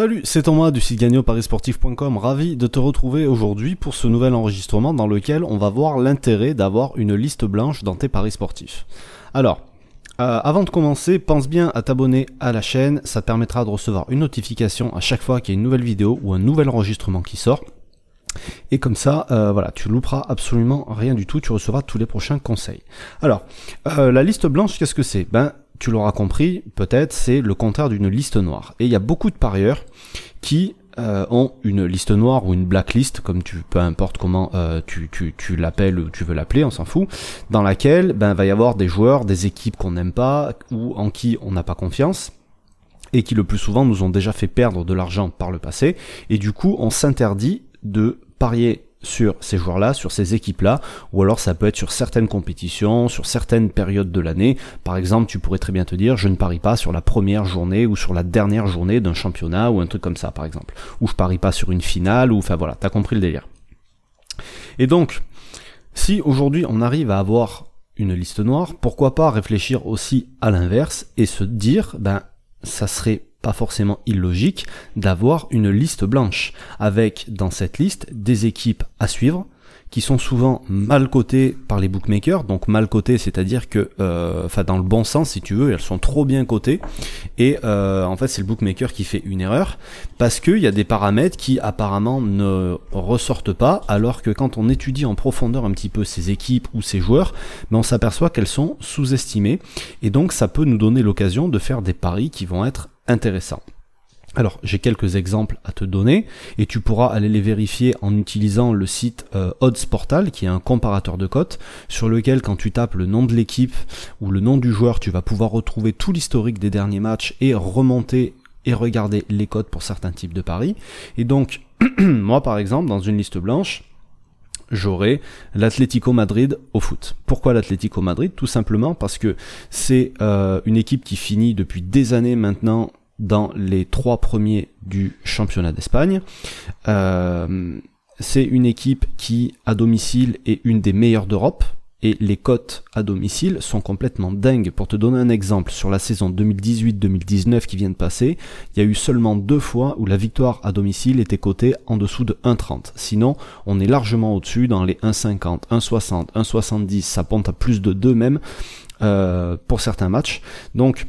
Salut, c'est Thomas du site gagnoparisportif.com, ravi de te retrouver aujourd'hui pour ce nouvel enregistrement dans lequel on va voir l'intérêt d'avoir une liste blanche dans tes paris sportifs. Alors, euh, avant de commencer, pense bien à t'abonner à la chaîne, ça te permettra de recevoir une notification à chaque fois qu'il y a une nouvelle vidéo ou un nouvel enregistrement qui sort. Et comme ça, euh, voilà, tu louperas absolument rien du tout, tu recevras tous les prochains conseils. Alors, euh, la liste blanche, qu'est-ce que c'est? Ben, tu l'auras compris, peut-être, c'est le contraire d'une liste noire. Et il y a beaucoup de parieurs qui euh, ont une liste noire ou une blacklist, comme tu, peu importe comment euh, tu, tu, tu l'appelles ou tu veux l'appeler, on s'en fout, dans laquelle ben va y avoir des joueurs, des équipes qu'on n'aime pas ou en qui on n'a pas confiance et qui le plus souvent nous ont déjà fait perdre de l'argent par le passé et du coup on s'interdit de parier sur ces joueurs-là, sur ces équipes-là, ou alors ça peut être sur certaines compétitions, sur certaines périodes de l'année. Par exemple, tu pourrais très bien te dire, je ne parie pas sur la première journée ou sur la dernière journée d'un championnat ou un truc comme ça, par exemple. Ou je parie pas sur une finale, ou enfin voilà, t'as compris le délire. Et donc, si aujourd'hui on arrive à avoir une liste noire, pourquoi pas réfléchir aussi à l'inverse et se dire, ben, ça serait pas forcément illogique d'avoir une liste blanche avec dans cette liste des équipes à suivre qui sont souvent mal cotées par les bookmakers, donc mal cotées, c'est-à-dire que, euh, enfin dans le bon sens si tu veux, elles sont trop bien cotées, et euh, en fait c'est le bookmaker qui fait une erreur, parce qu'il y a des paramètres qui apparemment ne ressortent pas, alors que quand on étudie en profondeur un petit peu ces équipes ou ces joueurs, ben on s'aperçoit qu'elles sont sous-estimées, et donc ça peut nous donner l'occasion de faire des paris qui vont être intéressants. Alors, j'ai quelques exemples à te donner et tu pourras aller les vérifier en utilisant le site euh, Odds Portal qui est un comparateur de cotes sur lequel quand tu tapes le nom de l'équipe ou le nom du joueur, tu vas pouvoir retrouver tout l'historique des derniers matchs et remonter et regarder les cotes pour certains types de paris. Et donc, moi par exemple, dans une liste blanche, j'aurai l'Atlético Madrid au foot. Pourquoi l'Atlético Madrid? Tout simplement parce que c'est euh, une équipe qui finit depuis des années maintenant dans les trois premiers du championnat d'Espagne. Euh, c'est une équipe qui, à domicile, est une des meilleures d'Europe. Et les cotes à domicile sont complètement dingues. Pour te donner un exemple, sur la saison 2018-2019 qui vient de passer, il y a eu seulement deux fois où la victoire à domicile était cotée en dessous de 1,30. Sinon, on est largement au-dessus dans les 1,50, 1,60, 1,70. Ça ponte à plus de 2 même euh, pour certains matchs. Donc,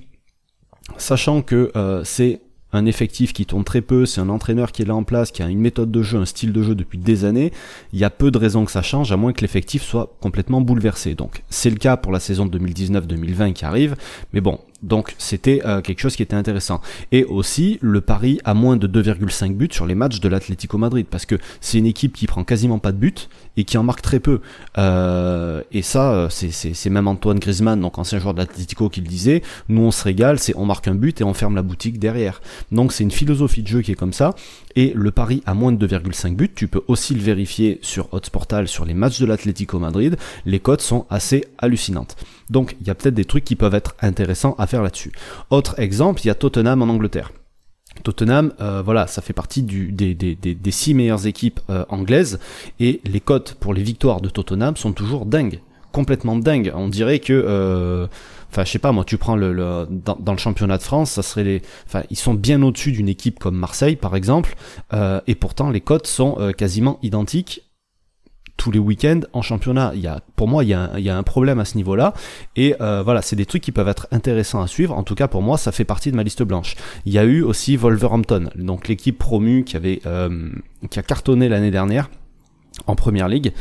sachant que euh, c'est un effectif qui tourne très peu, c'est un entraîneur qui est là en place, qui a une méthode de jeu, un style de jeu depuis des années, il y a peu de raisons que ça change, à moins que l'effectif soit complètement bouleversé. Donc c'est le cas pour la saison 2019-2020 qui arrive, mais bon, donc c'était euh, quelque chose qui était intéressant. Et aussi le pari à moins de 2,5 buts sur les matchs de l'Atlético Madrid, parce que c'est une équipe qui prend quasiment pas de buts et qui en marque très peu. Euh, et ça, euh, c'est même Antoine Griezmann, donc ancien joueur de l'Atlético, qui le disait. Nous on se régale, c'est on marque un but et on ferme la boutique derrière. Donc c'est une philosophie de jeu qui est comme ça. Et le pari à moins de 2,5 buts, tu peux aussi le vérifier sur Hotsportal sur les matchs de l'Atlético Madrid. Les cotes sont assez hallucinantes. Donc il y a peut-être des trucs qui peuvent être intéressants à faire là-dessus. Autre exemple, il y a Tottenham en Angleterre. Tottenham, euh, voilà, ça fait partie des, six meilleures équipes euh, anglaises et les cotes pour les victoires de Tottenham sont toujours dingues, complètement dingues. On dirait que, euh, enfin, je sais pas, moi, tu prends le, dans, dans, le championnat de France, ça serait les, enfin, ils sont bien au-dessus d'une équipe comme Marseille, par exemple, et pourtant les cotes sont quasiment identiques tous les week-ends en championnat. Il y a, pour moi, il y, a un, problème à ce niveau-là. Et euh, voilà, c'est des trucs qui peuvent être intéressants à suivre. En tout cas, pour moi, ça fait partie de ma liste blanche. Il y a eu aussi Wolverhampton, donc l'équipe promue qui avait euh, qui a cartonné l'année dernière en première ligue,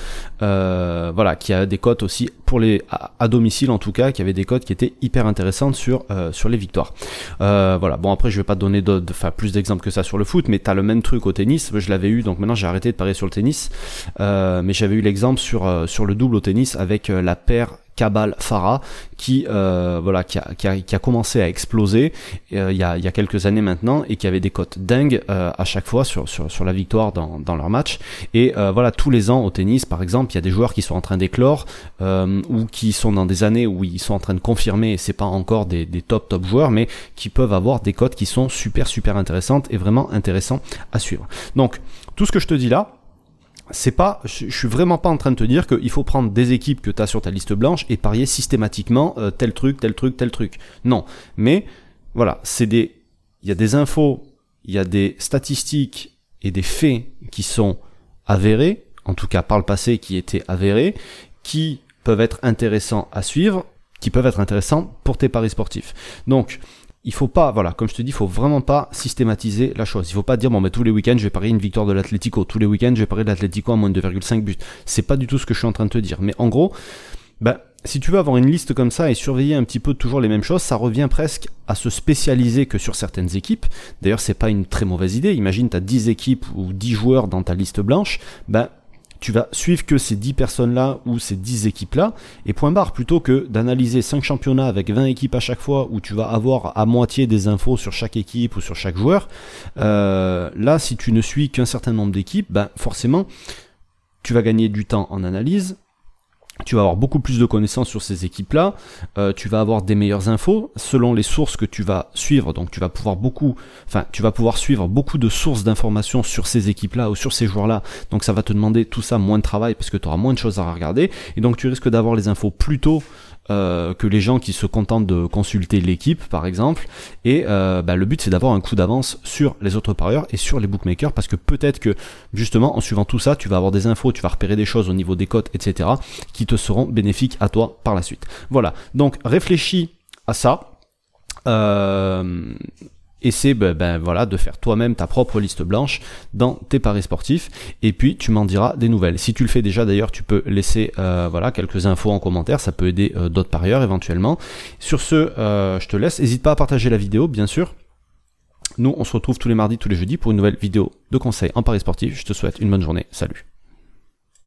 euh, voilà, qui a des cotes aussi pour les à, domicile en tout cas, qui avait des cotes qui étaient hyper intéressantes sur euh, sur les victoires. Euh, voilà, bon après je vais pas te donner de, enfin plus d'exemples que ça sur le foot, mais t'as le même truc au tennis. Je l'avais eu, donc maintenant j'ai arrêté de parier sur le tennis, mais j'avais eu l'exemple sur sur le double au tennis avec la paire Cabal Farah qui euh, voilà qui a, qui, a, qui a, commencé à exploser euh, il, y a, il y a quelques années maintenant et qui avait des cotes dingues euh, à chaque fois sur, sur, sur la victoire dans, dans leur match et voilà tous les ans au tennis par exemple il y a des joueurs qui sont en train d'éclore ou qui sont dans des années où ils sont en train de confirmer et c'est pas encore des, top top joueurs mais qui peuvent avoir des cotes qui sont super super intéressantes et vraiment intéressants à suivre donc tout ce que je te dis là c'est pas, je, suis vraiment pas en train de te dire qu'il faut prendre des équipes que tu as sur ta liste blanche et parier systématiquement euh, tel truc, tel truc, tel truc. Non. Mais, voilà, c'est des, il y a des infos il y a des statistiques et des faits qui sont avérés, en tout cas par le passé qui étaient avérés, qui peuvent être intéressants à suivre, qui peuvent être intéressants pour tes paris sportifs. Donc, il faut pas, voilà, comme je te dis, il faut vraiment pas systématiser la chose. Il faut pas dire, bon, mais tous les week-ends, je vais parier une victoire de l'Atlético. Tous les week-ends, je vais parier de l'Atlético à moins de 2,5 buts. C'est pas du tout ce que je suis en train de te dire. Mais en gros, ben, si tu veux avoir une liste comme ça et surveiller un petit peu toujours les mêmes choses, ça revient presque à se spécialiser que sur certaines équipes. D'ailleurs, c'est pas une très mauvaise idée. Imagine, tu as 10 équipes ou 10 joueurs dans ta liste blanche. Ben, tu vas suivre que ces 10 personnes-là ou ces 10 équipes-là, et point barre, plutôt que d'analyser 5 championnats avec 20 équipes à chaque fois, où tu vas avoir à moitié des infos sur chaque équipe ou sur chaque joueur, euh, là, si tu ne suis qu'un certain nombre d'équipes, ben forcément, tu vas gagner du temps en analyse, tu vas avoir beaucoup plus de connaissances sur ces équipes-là, euh, tu vas avoir des meilleures infos selon les sources que tu vas suivre, donc tu vas pouvoir beaucoup, enfin tu vas pouvoir suivre beaucoup de sources d'informations sur ces équipes-là ou sur ces joueurs-là, donc ça va te demander tout ça moins de travail parce que tu auras moins de choses à regarder, et donc tu risques d'avoir les infos plus tôt euh, que les gens qui se contentent de consulter l'équipe, par exemple. Et euh, bah, le but, c'est d'avoir un coup d'avance sur les autres parieurs et sur les bookmakers, parce que peut-être que justement, en suivant tout ça, tu vas avoir des infos, tu vas repérer des choses au niveau des cotes, etc., qui te seront bénéfiques à toi par la suite. Voilà. Donc réfléchis à ça. Euh, essaie ben, ben, voilà, de faire toi-même ta propre liste blanche dans tes paris sportifs et puis tu m'en diras des nouvelles. Si tu le fais déjà d'ailleurs, tu peux laisser euh, voilà, quelques infos en commentaire, ça peut aider euh, d'autres parieurs éventuellement. Sur ce, euh, je te laisse, n'hésite pas à partager la vidéo bien sûr. Nous, on se retrouve tous les mardis, tous les jeudis pour une nouvelle vidéo de conseils en paris sportif. Je te souhaite une bonne journée. Salut.